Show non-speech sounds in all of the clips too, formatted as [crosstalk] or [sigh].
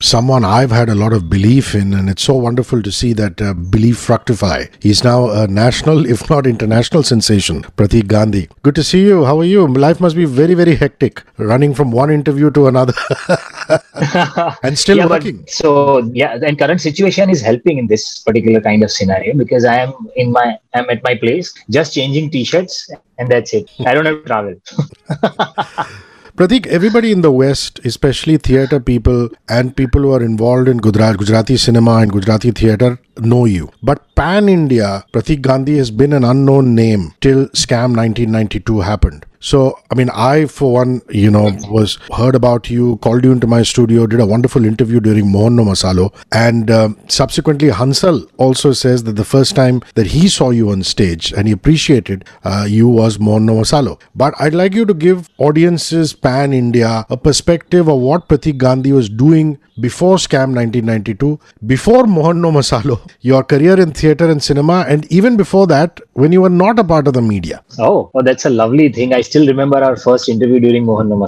someone I've had a lot of belief in, and it's so wonderful to see that uh, belief fructify. He's now a national, if not international sensation, Pratik Gandhi. Good to see you. How are you? Life must be very, very hectic, running from one interview to another. [laughs] and still yeah, working. But, so yeah, and current situation is helping in this particular kind of scenario because I am in my I'm at my place, just changing t-shirts, and that's it. I don't have to travel. [laughs] Pratik, everybody in the West, especially theatre people and people who are involved in Gujarat, Gujarati cinema and Gujarati theatre, know you. But pan India, Pratik Gandhi has been an unknown name till Scam 1992 happened. So, I mean, I, for one, you know, was heard about you, called you into my studio, did a wonderful interview during Mohan No Masalo. And uh, subsequently, Hansal also says that the first time that he saw you on stage and he appreciated uh, you was Mohan No Masalo. But I'd like you to give audiences pan India a perspective of what Pratik Gandhi was doing before Scam 1992, before Mohan No Masalo, your career in theatre and cinema, and even before that, when you were not a part of the media. Oh, oh that's a lovely thing. I still remember our first interview during Mohan No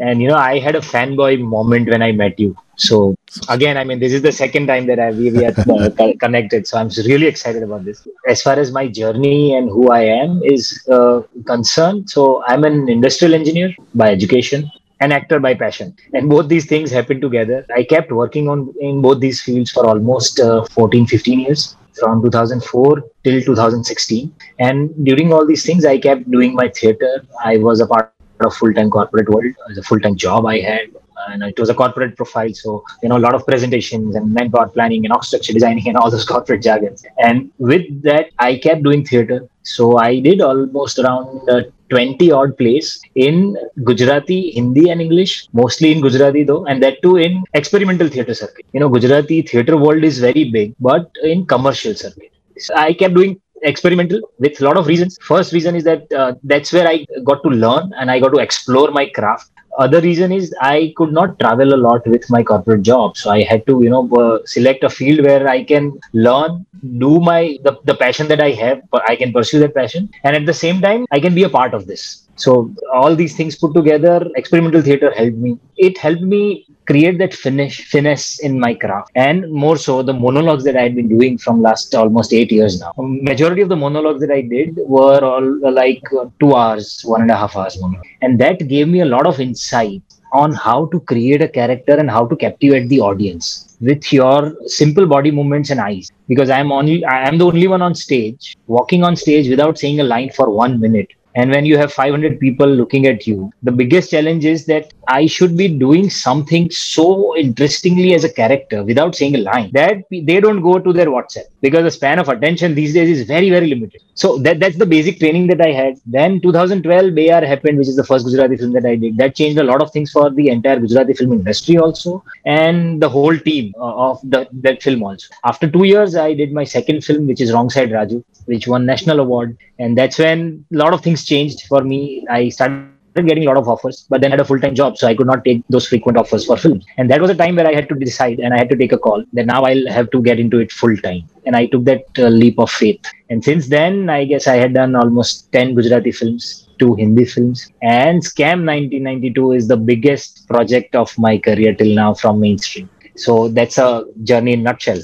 And, you know, I had a fanboy moment when I met you. So again, I mean, this is the second time that I, we, we are uh, [laughs] connected. So I'm really excited about this. As far as my journey and who I am is uh, concerned, so I'm an industrial engineer by education an actor by passion and both these things happened together i kept working on in both these fields for almost uh, 14 15 years from 2004 till 2016 and during all these things i kept doing my theater. I was a part of full-time corporate world. Was a full-time job i had and it was a corporate profile. So you know a lot of presentations and manpower planning and org structure designing and all those [laughs] corporate jargons. And with that i kept doing theater. So i did almost around uh, 20 odd plays in Gujarati, Hindi, and English, mostly in Gujarati though, and that too in experimental theatre circuit. You know, Gujarati theatre world is very big, but in commercial circuit. So I kept doing experimental with a lot of reasons. First reason is that uh, that's where I got to learn and I got to explore my craft other reason is I could not travel a lot with my corporate job. So I had to, you know, uh, select a field where I can learn, do my the, the passion that I have, I can pursue that passion, and at the same time I can be a part of this. So all these things put together, experimental theater helped me. It helped me create that finish finesse in my craft. And more so the monologues that i had been doing from last almost eight years now. Majority of the monologues that i did were all uh, like uh, two hours one and a half hours and that gave me a lot of insight on how to create a character and how to captivate the audience with your simple body movements and eyes. Because i'm only i am the only one on stage walking on stage without saying a line for one minute and when you have 500 people looking at you the biggest challenge is that i should be doing something so interestingly as a character without saying a line that they don't go to their whatsapp because the span of attention these days is very very limited. So that, that's the basic training that i had. Then 2012 Bey Yaar happened which is the first gujarati film that i did. That changed a lot of things for the entire gujarati film industry also and the whole team uh, of the, that film also. After two years i did my second film which is wrong side raju which won national award and that's when a lot of things changed for me. I started getting a lot of offers but then I had a full-time job so i could not take those frequent offers for films. And that was a time where i had to decide and i had to take a call that now i'll have to get into it full time and i took that uh, leap of faith. And since then i guess i had done almost 10 gujarati films two hindi films. And scam 1992 is the biggest project of my career till now from mainstream so that's a journey in nutshell.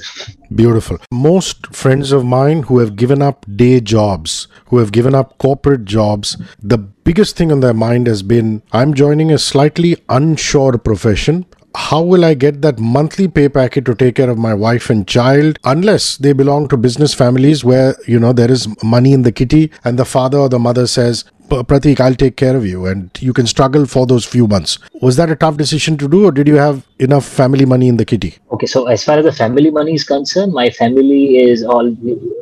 Beautiful. Most friends of mine who have given up day jobs, who have given up corporate jobs, the biggest thing on their mind has been I'm joining a slightly unsure profession how will I get that monthly pay packet to take care of my wife and child unless they belong to business families where, you know, there is money in the kitty and the father or the mother says, Pratik, I'll take care of you, and you can struggle for those few months. Was that a tough decision to do, or did you have enough family money in the kitty? Okay, so as far as the family money is concerned, my family is all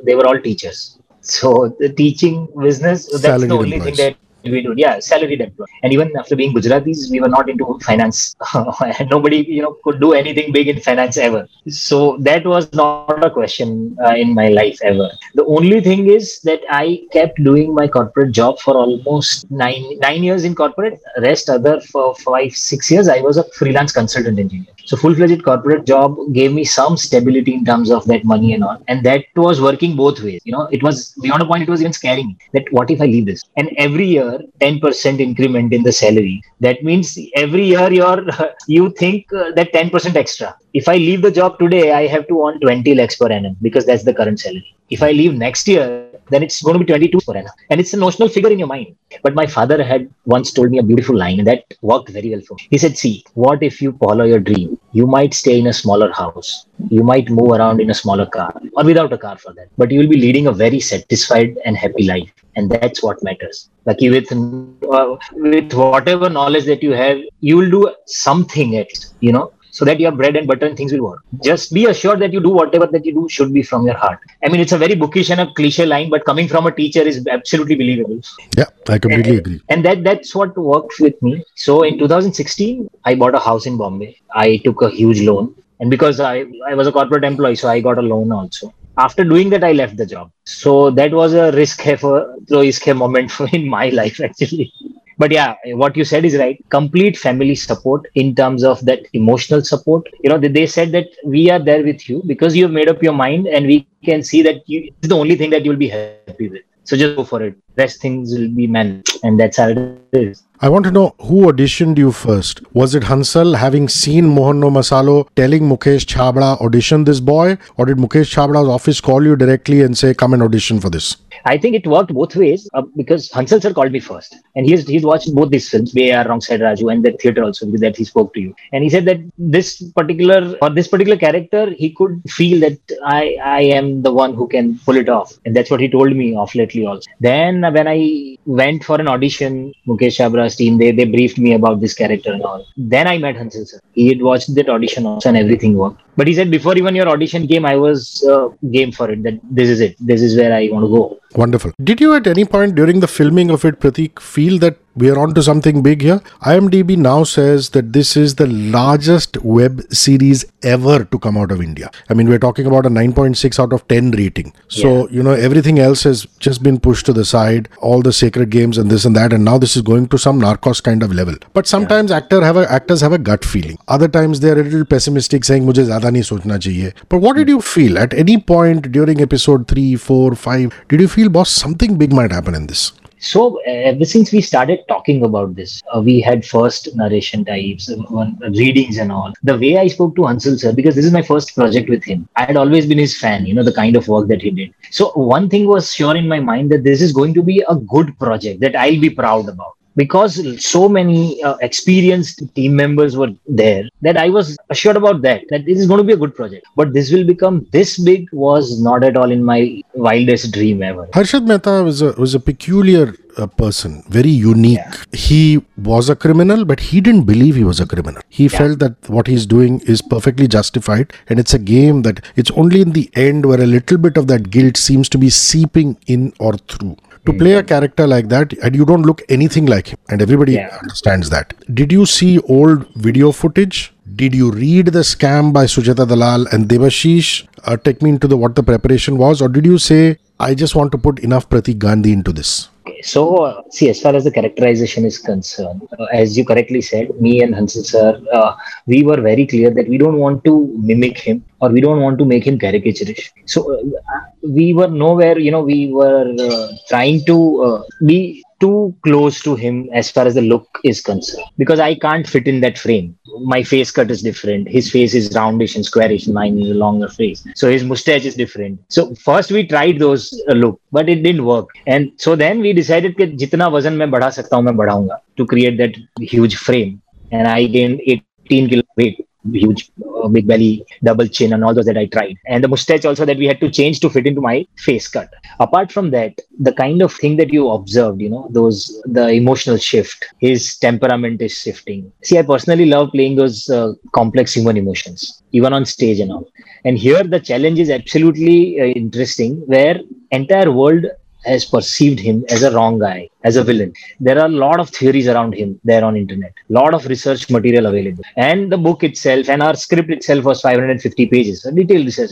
they were all teachers. So the teaching business, that's Salaried the only employees. thing that we do. Yeah salaried employee and even after being gujaratis we were not into finance. [laughs] Nobody you know could do anything big in finance ever. So that was not a question uh, in my life ever. The only thing is that i kept doing my corporate job for almost nine nine years in corporate. Rest other for five six years i was a freelance consultant engineer. So full-fledged corporate job gave me some stability in terms of that money and all. And that was working both ways. You know it was beyond a point it was even scaring me that what if i leave this? And every year year 10% increment in the salary. That means every year you're [laughs] you think uh, that 10% extra. If I leave the job today, I have to earn 20 lakhs per annum because that's the current salary. If I leave next year, then it's going to be 22 per annum. And it's a notional figure in your mind. But my father had once told me a beautiful line that worked very well for me. He said, See, what if you follow your dream? You might stay in a smaller house. You might move around in a smaller car or without a car for that. But you will be leading a very satisfied and happy life. And that's what matters. Like with, uh, with whatever knowledge that you have, you will do something else, you know, so that your bread and butter and things will work. Just be assured that you do whatever that you do should be from your heart. I mean, it's a very bookish and a cliche line, but coming from a teacher is absolutely believable. Yeah, I completely and, agree. And that that's what worked with me. So in 2016, I bought a house in Bombay. I took a huge loan. And because I, I was a corporate employee, so I got a loan also. After doing that, I left the job. So that was a risk for risk moment [laughs] in my life actually. But yeah what you said is right. Complete family support in terms of that emotional support. You know they said that we are there with you because you have made up your mind and we can see that you it's the only thing that you'll be happy with so just go for it rest things will be managed and that's how it is I want to know who auditioned you first. Was it Hansal having seen Mohan No Masalo telling Mukesh Chhabra audition this boy, or did Mukesh Chhabra's office call you directly and say come and audition for this? I think it worked both ways uh, because Hansal sir called me first, and he's he's watched both these films, Bey Yaar Wrong Side Raju, and the theater also that he spoke to you, and he said that this particular or this particular character he could feel that I I am the one who can pull it off, and that's what he told me off lately also. Then when I went for an audition, Mukesh Chhabra's team they they briefed me about this character and all. Then I met Hansal sir. He had watched that audition also, and everything worked. But he said before even your audition came, I was uh, game for it. That this is it. This is where I want to go. Wonderful. Did you at any point during the filming of it, Pratik, feel that we are on to something big here? IMDb now says that this is the largest web series ever to come out of India. I mean, we're talking about a 9.6 out of 10 rating. So, yeah. you know, everything else has just been pushed to the side, all the sacred games and this and that. And now this is going to some narcos kind of level. But sometimes yeah. actor have a, actors have a gut feeling. Other times they're a little pessimistic, saying, Mujhe zyada nahi sochna chahiye. But what did you feel at any point during episode 3, 4, 5? Did you feel feel, boss, something big might happen in this? So uh, ever since we started talking about this, uh, we had first narration types, uh, readings and all. The way I spoke to Hansal sir, because this is my first project with him, I had always been his fan. You know the kind of work that he did. So one thing was sure in my mind that this is going to be a good project that I'll be proud about because so many uh, experienced team members were there that I was assured about that, that this is going to be a good project. But this will become this big was not at all in my wildest dream ever. Harshad Mehta was a, was a peculiar uh, person, very unique. Yeah. He was a criminal, but he didn't believe he was a criminal. He yeah. felt that what he's doing is perfectly justified, and it's a game that it's only in the end where a little bit of that guilt seems to be seeping in or through to play a character like that and you don't look anything like him and everybody yeah. understands that. Did you see old video footage? Did you read the scam by Sucheta Dalal and devashish uh, take me into the what the preparation was? Or did you say i just want to put enough pratik gandhi into this so, uh, see, as far as the characterization is concerned, uh, as you correctly said, me and Hansal sir, uh, we were very clear that we don't want to mimic him or we don't want to make him caricaturish. So, uh, we were nowhere, you know, we were uh, trying to uh, be too close to him as far as the look is concerned because I can't fit in that frame My face cut is different. His face is roundish and squarish. Mine is a longer face. So his mustache is different. So first we tried those uh, look, but it didn't work. And so then we decided that जितना वजन मैं बढ़ा सकता हूँ मैं बढ़ाऊंगा to create that huge frame. And I gained 18 kilo weight huge uh, big belly double chin and all those that i tried. And the mustache also that we had to change to fit into my face cut. Apart from that the kind of thing that you observed you know those the emotional shift his temperament is shifting. See i personally love playing those uh, complex human emotions even on stage and all. And here the challenge is absolutely uh, interesting where entire world has perceived him as a wrong guy, as a villain. There are a lot of theories around him there on internet, a lot of research material available. And the book itself and our script itself was 550 pages, a detailed research.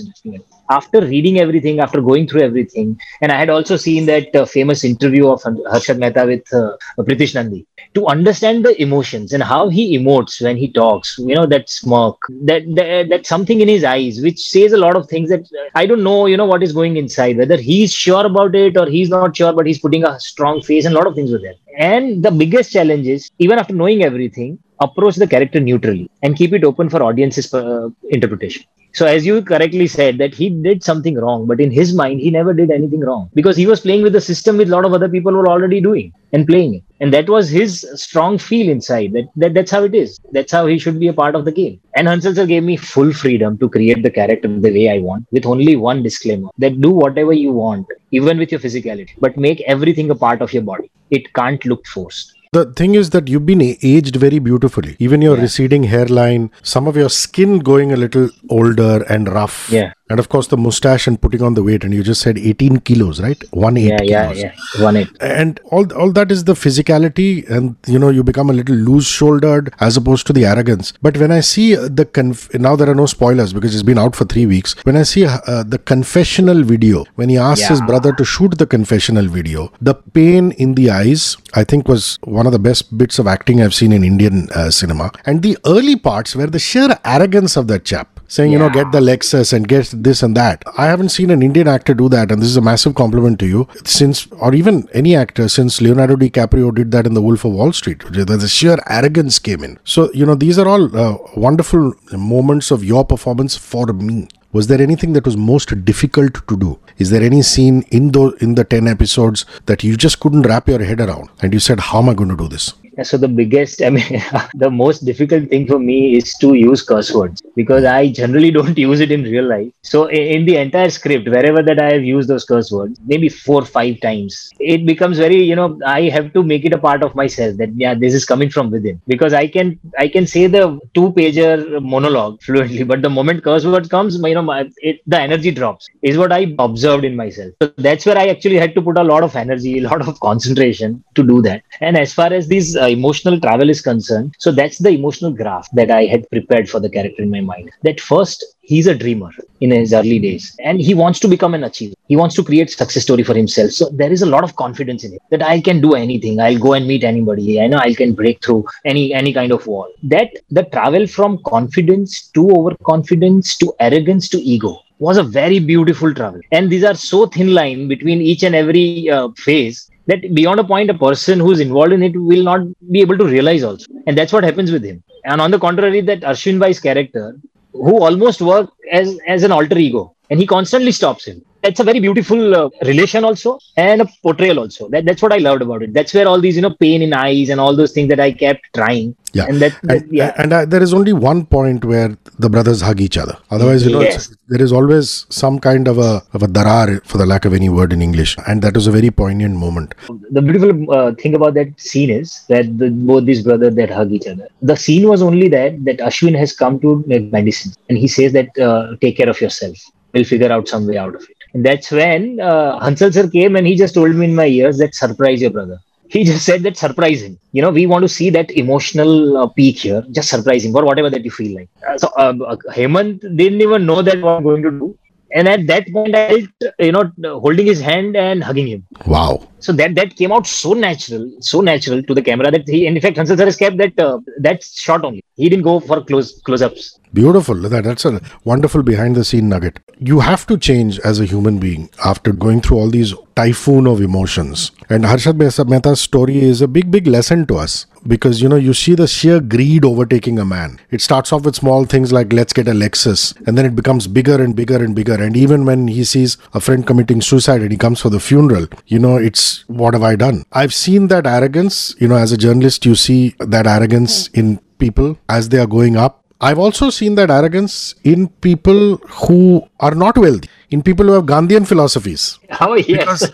After reading everything, after going through everything, and I had also seen that uh, famous interview of Harshad Mehta with uh, Pritish Nandi to understand the emotions and how he emotes when he talks you know that smirk that, that that something in his eyes which says a lot of things that i don't know you know what is going inside whether he's sure about it or he's not sure but he's putting a strong face and lot of things were there. And the biggest challenge is, even after knowing everything, approach the character neutrally and keep it open for audience's uh, interpretation. So, as you correctly said, that he did something wrong, but in his mind, he never did anything wrong because he was playing with the system with a lot of other people were already doing and playing it. And that was his strong feel inside that, that that's how it is. That's how he should be a part of the game. And hansal sir gave me full freedom to create the character the way I want with only one disclaimer that do whatever you want, even with your physicality, but make everything a part of your body. It can't look forced. The thing is that you've been aged very beautifully. Even your Yeah. receding hairline, some of your skin going a little older and rough. Yeah. And of course, the mustache and putting on the weight. And you just said 18 kilos, right? One eight Yeah, yeah, kilos. yeah. One it. And all all that is the physicality, and you know you become a little loose-shouldered as opposed to the arrogance. But when I see uh, the conf- now there are no spoilers because it's been out for three weeks. When I see uh, the confessional video, when he asks his brother to shoot the confessional video, the pain in the eyes, I think, was one of the best bits of acting I've seen in Indian uh, cinema. And the early parts were the sheer arrogance of that chap. Saying, you know, get the Lexus and get this and that. I haven't seen an Indian actor do that, and this is a massive compliment to you. Since, or even any actor, since Leonardo DiCaprio did that in The Wolf of Wall Street, the sheer arrogance came in. So, you know, these are all uh, wonderful moments of your performance for me. Was there anything that was most difficult to do? Is there any scene in the in the ten episodes that you just couldn't wrap your head around, and you said, "How am I going to do this?" So the biggest, [laughs] I mean, the most difficult thing for me is to use curse words because I generally don't [laughs] use it in real life. So in the entire script, wherever that I have used those curse words, maybe four, five times, it becomes very, you know, I have to make it a part of myself that yeah, this is coming from within because I can, I can say the two-pager monologue [laughs] fluently, but the moment curse word comes, you know, my, it, the energy drops. Is what I observed in myself. So that's where I actually had to put a lot of energy, a lot of concentration to do that. And as far as these uh, emotional travel is concerned, so that's the emotional graph that I had prepared for the character in my mind. That first, he's a dreamer in his early days, and he wants to become an achiever. He wants to create success story for himself. So there is a lot of confidence in it that I can do anything. I'll go and meet anybody. I know I can break through any any kind of wall. That the travel from confidence to overconfidence to arrogance to ego was a very beautiful travel. And these are so thin line between each and every uh, phase that beyond a point, a person who's involved in it will not be able to realize also. And that's what happens with him. And on the contrary, that Ashwin Bhai's character, who almost worked as, as an alter ego, and he constantly stops him. That's a very beautiful uh, relation also and a portrayal also. That, that's what I loved about it. That's where all these, you know, pain in eyes and all those things that I kept trying. Yeah. And that, that and, yeah. and uh, there is only one point where the brothers hug each other otherwise you know Yes. there is always some kind of a of a darar for the lack of any word in english and that was a very poignant moment the beautiful uh, thing about that scene is that the, both these brothers that hug each other. The scene was only that that Ashwin has come to make medicine, and he says that uh, take care of yourself. We'll figure out some way out of it. And that's when uh, Hansal sir came and he just told me in my ears that surprise your brother. He just said that surprise him. You know, we want to see that emotional uh, peak here. Just surprise him or whatever that you feel like. Uh, so uh, uh, Hemant didn't even know that what I'm going to do. And at that point, I felt, you know, holding his hand and hugging him wow so that that came out so natural so natural to the camera that he in fact Hansal sir has kept that uh, that shot only he didn't go for close close-ups beautiful. That, that's a wonderful behind the scene nugget. You have to change as a human being after going through all these typhoon of emotions. And harshad Mehta- mehta's story is a big big lesson to us because you know you see the sheer greed overtaking a man. It starts off with small things like let's get a lexus and then it becomes bigger and bigger and bigger. And even when he sees a friend committing suicide and he comes for the funeral you know it's what have i done? I've seen that arrogance you know as a journalist you see that arrogance in people as they are going up I've also seen that arrogance in people who are not wealthy, in people who have Gandhian philosophies. oh yes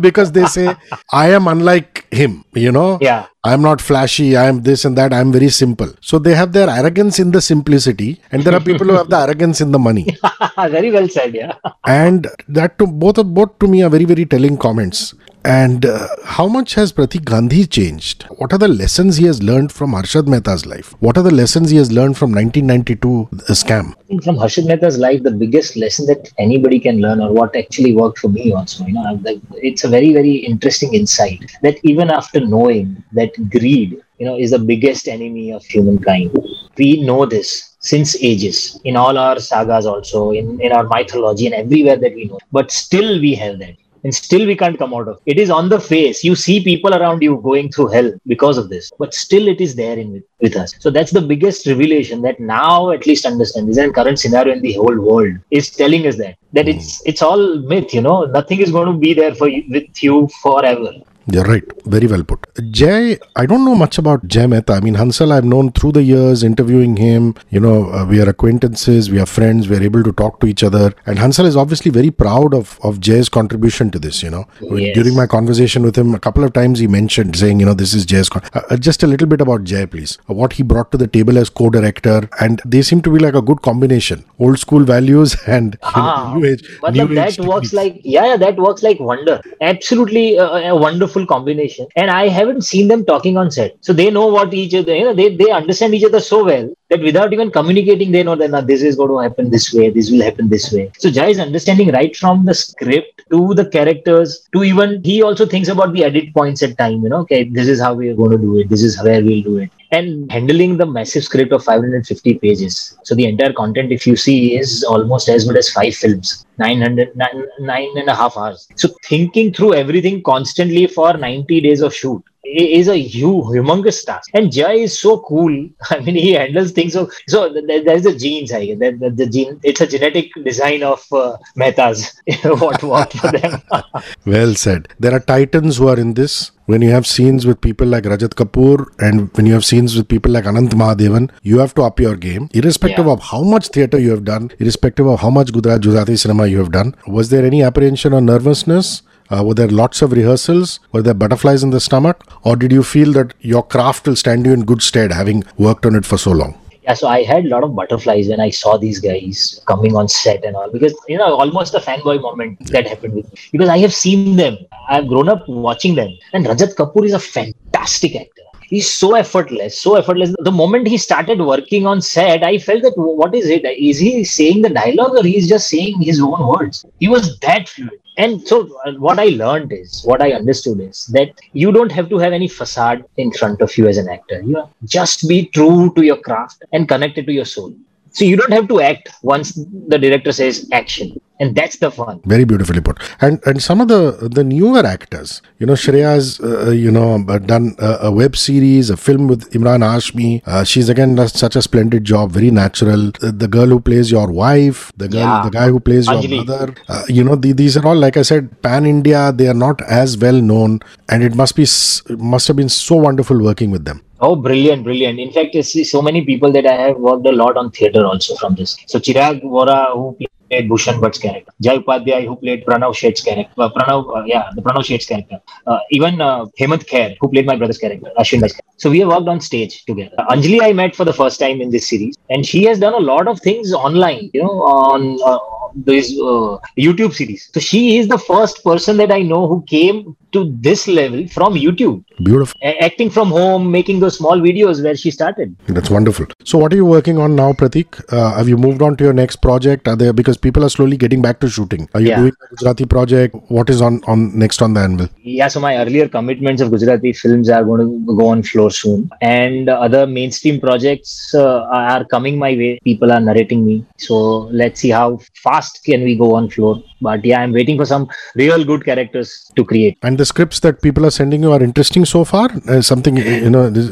because [laughs] they say, I am unlike him, you know? yeah I'm not flashy, I am this and that, I'm very simple. So they have their arrogance in the simplicity, and there are people who have the arrogance in the money. [laughs] very well said yeah. And that to both of both to me are very very telling comments. And uh, how much has pratik gandhi changed? What are the lessons he has learned from harshad mehta's life? What are the lessons he has learned from 1992 uh, scam? From Harshad Mehta's life, the biggest lesson that anybody can learn, or what actually worked for me also, you know, it's a very, very interesting insight that even after knowing that greed, you know, is the biggest enemy of humankind, we know this since ages in all our sagas, also in, in our mythology and everywhere that we know, but still we have that. and still we can't come out of it. It is on the face. You see people around you going through hell because of this, but still it is there in with, with us. So that's the biggest revelation that now at least understand. This is current scenario in the whole world is telling us that that Hmm. it's it's all myth. You know, nothing is going to be there for you, with you forever. You're right. Very well put. Jay, I don't know much about Jay Mehta. I mean, Hansal, I've known through the years, interviewing him. You know, uh, we are acquaintances, we are friends, we are able to talk to each other. And Hansal is obviously very proud of, of Jay's contribution to this. You know, Yes. during my conversation with him, a couple of times he mentioned saying, you know, this is Jay's. Con- uh, uh, just a little bit about Jay, please. Uh, what he brought to the table as co director. And they seem to be like a good combination old school values [laughs] and you know, Ah, new age. But new that age works techniques. like yeah, yeah, that works like wonder. Absolutely a, a combination. And I haven't seen them talking on set, so they know what each other. You know, they they understand each other so well that without even communicating, they know that "Nah, this is going to happen this way, this will happen this way. So Jai is understanding right from the script to the characters to even he also thinks about the edit points at time. You know, okay, this is how we are going to do it. This is where we'll do it and handling the massive script of 550 pages. So the entire content, if you see, is almost as good as five films, 900, nine, nine and a half hours. So thinking through everything constantly for 90 days of shoot is a huge, humongous task. And Jai is so cool. [laughs] I mean, he handles things so. So th- th- there's the genes, I guess. The, the, the gene. It's a genetic design of uh, Mehta's. [laughs] what worked for them. [laughs] Well said. There are titans who are in this. When you have scenes with people like Rajat Kapoor and when you have scenes with people like Anant Mahadevan, you have to up your game, irrespective Yeah. of how much theatre you have done, irrespective of how much Gujarat Gujarati cinema you have done. Was there any apprehension or nervousness? Uh, were there lots of rehearsals? Were there butterflies in the stomach? Or did you feel that your craft will stand you in good stead having worked on it for so long? Yeah, so I had a lot of butterflies when I saw these guys coming on set and all because you know almost a fanboy moment that happened with me because I have seen them. I've grown up watching them, and Rajat Kapoor is a fantastic actor. He's so effortless, so effortless. The moment he started working on set, I felt that what is it? Is he saying the dialogue or he's just saying his own words? He was that fluid. And so, uh, what I learned is, what I understood is that you don't have to have any facade in front of you as an actor. You just be true to your craft and connected to your soul. So you don't have to act once the director says action, and that's the fun. Very beautifully put. And and some of the the newer actors, you know, Shreya's, uh, you know, uh, done a, a web series, a film with Emraan Hashmi Uh, she's again does such a splendid job, very natural. Uh, the girl who plays your wife, the girl, Yeah. the guy who plays your Anjali. mother. Uh, you know, the, these are all, like I said, pan India. They are not as well known, and it must be must have been so wonderful working with them. Oh, brilliant, brilliant. In fact, I see so many people that I have worked a lot on theatre also from this. So Chirag Vora, who played Bhushan Bhatt's character. Jai Upadhyay, who played Pranav Sheth's character. Uh, Pranav, uh, yeah, the Pranav Sheth's character. Uh, even uh, Hemant Kher, who played my brother's character, Ashwin Bhatt's character. So we have worked on stage together. Uh, Anjali, I met for the first time in this series, and she has done a lot of things online, you know, on uh, this uh, YouTube series. So she is the first person that I know who came to this level from YouTube Beautiful. a- acting from home, making those small videos where she started. That's wonderful. So, what are you working on now, Pratik? Uh, have you moved on to your next project? Are there because people are slowly getting back to shooting? Are you Yeah. doing a Gujarati project? What is on on next on the anvil? Yeah, so my earlier commitments of Gujarati films are going to go on floor soon, and other mainstream projects uh, are coming my way. People are narrating me, so let's see how fast can we go on floor. But yeah, I'm waiting for some real good characters to create. And the scripts that people are sending you are interesting so far. Uh, something you [laughs] know, this,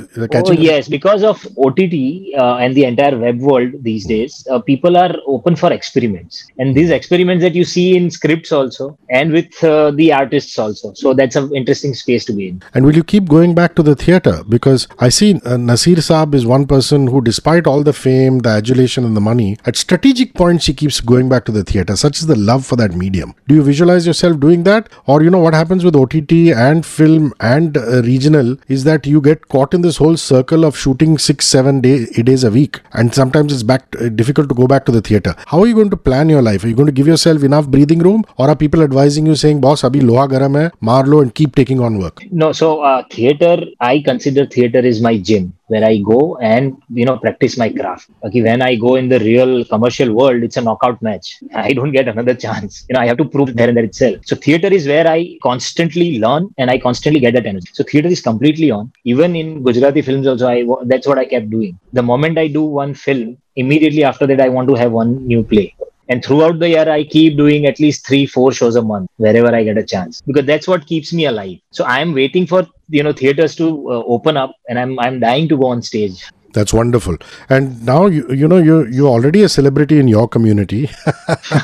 Oh, yes, because of OTT uh, and the entire web world these days, uh, people are open for experiments. And these experiments that you see in scripts also, and with uh, the artists also. So that's an interesting space to be in. And will you keep going back to the theatre? Because I see uh, Nasir Saab is one person who, despite all the fame, the adulation, and the money, at strategic points he keeps going back to the theatre. Such is the love for that medium. Do you visualize yourself doing that, or you know what happens with OTT and film and uh, regional is that you get caught in this whole circle of shooting six, seven day, days a week, and sometimes it's back uh, difficult to go back to the theatre. How are you going to plan your life? Are you going to give yourself enough breathing room, or are people advising you saying, "Boss, abhi loha garam hai, maar lo and keep taking on work"? No, so uh, theater, I consider theater is my gym where I go and you know practice my craft. Okay, when I go in the real commercial world, it's a knockout match. [laughs] I don't get another chance. You know, I have to prove there and there itself. So theater is where I constantly learn and I constantly get that energy. So theater is completely on. Even in Gujarati films, also, I that's what I kept doing. The moment I do one film, immediately after that, I want to have one new play And throughout the year, I keep doing at least three, four shows a month wherever I get a chance because that's what keeps me alive. So I am waiting for you know theaters to uh, open up, and I'm I'm dying to go on stage. That's wonderful. And now you you know you you're already a celebrity in your community. [laughs]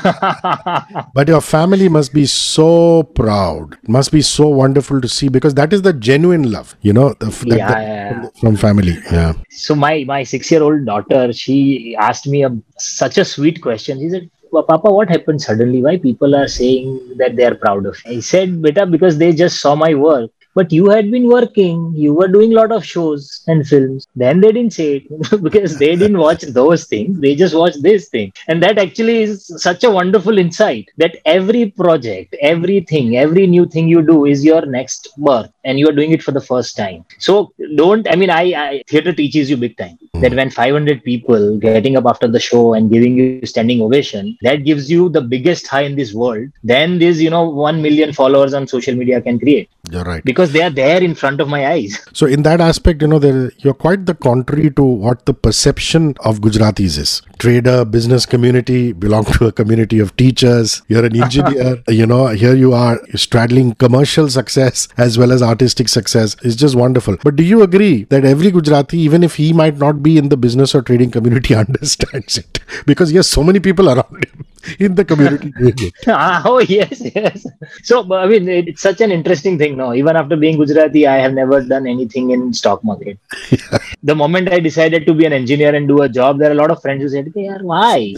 but your family must be so proud. Must be so wonderful to see because that is the genuine love, you know, the, that- Yeah, that- yeah, from family. Yeah. so my my six year old daughter she asked me a such a sweet question she said "Well, papa what happened suddenly? Why people are saying that they are proud of me? I said beta because they just saw my work but you had been working you were doing a lot of shows and films. Then they didn't say it [laughs] because they didn't watch those things they just watched this thing. And that actually is such a wonderful insight that every project everything every new thing you do is your next birth and you are doing it for the first time. So don't i mean i, I theater teaches you big time. Hmm. That when 500 people getting up after the show and giving you standing ovation that gives you the biggest high in this world. Then this you know 1 million followers on social media can create. You're right. because they are there in front of my eyes So in that aspect, you know, there, you're quite the contrary to what the perception of Gujaratis is. Trader, business community, belong to a community of teachers. You're an engineer. [laughs] you know, here you are straddling commercial success as well as artistic success. It's just wonderful. But do you agree that every Gujarati, even if he might not be in the business or trading community, [laughs] understands it? Because he has so many people around him in the community. [laughs] Ah, oh yes yes. So i mean it's such an interesting thing no? Even after being gujarati i have never done anything in stock market. The moment i decided to be an engineer and do a job there are a lot of friends who said "Hey, yaar, why?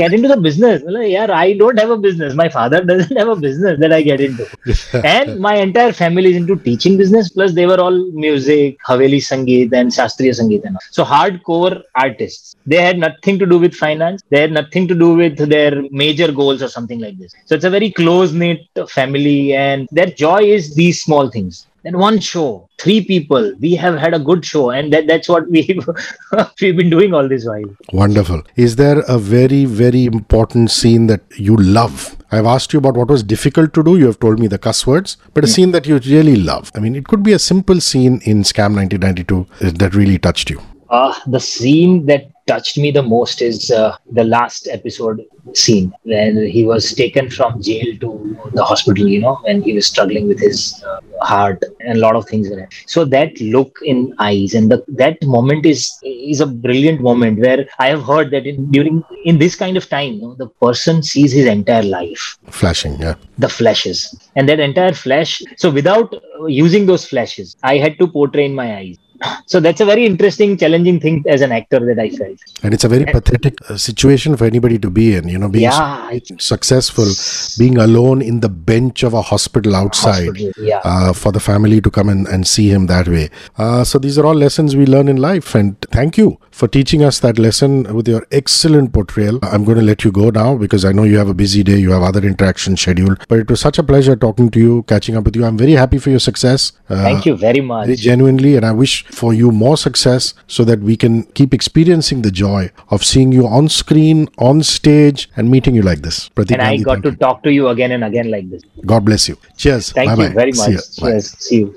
Get into the business. Yeah i don't have a business. My father doesn't have a business that i get into. And my entire family is into teaching business. Plus they were all music haveli sangeet and shastriya sangeet and all. so hardcore artists. They had nothing to do with finance. They had nothing to do with their major goals or something like this so it's a very close knit family and their joy is these small things then one show three people we have had a good show and that, that's what we [laughs] we've been doing all this while Wonderful. Is there a very, very important scene that you love? I've asked you about what was difficult to do. You have told me the cuss words, but a scene that you really love. I mean, it could be a simple scene in Scam 1992 that really touched you. Uh, the scene that touched me the most is uh, the last episode scene where he was taken from jail to the hospital, you know, when he was struggling with his uh, heart and a lot of things. in it. So that look in eyes and the, that moment is is a brilliant moment where I have heard that in, during in this kind of time, you know, the person sees his entire life Flashing, yeah. the flashes and that entire flash so without uh, using those flashes i had to portray in my eyes so that's a very interesting challenging thing as an actor that i felt And it's a very pathetic uh, situation for anybody to be in, you know, being yeah successful, being alone in the bench of a hospital outside. hospital, yeah uh, for the family to come and, and see him that way. Uh, so these are all lessons we learn in life. And thank you for teaching us that lesson with your excellent portrayal. I'm going to let you go now because I know you have a busy day, you have other interactions scheduled. But it was such a pleasure talking to you, catching up with you. I'm very happy for your success. Uh, thank you very much Very genuinely, and I wish for you more success so that we can keep experiencing the joy of seeing you on screen, on stage, and meeting you like this. Pratik and i got to you. talk to you again and again like this God bless you. Cheers. thank Bye-bye. you very See much. Bye. cheers see you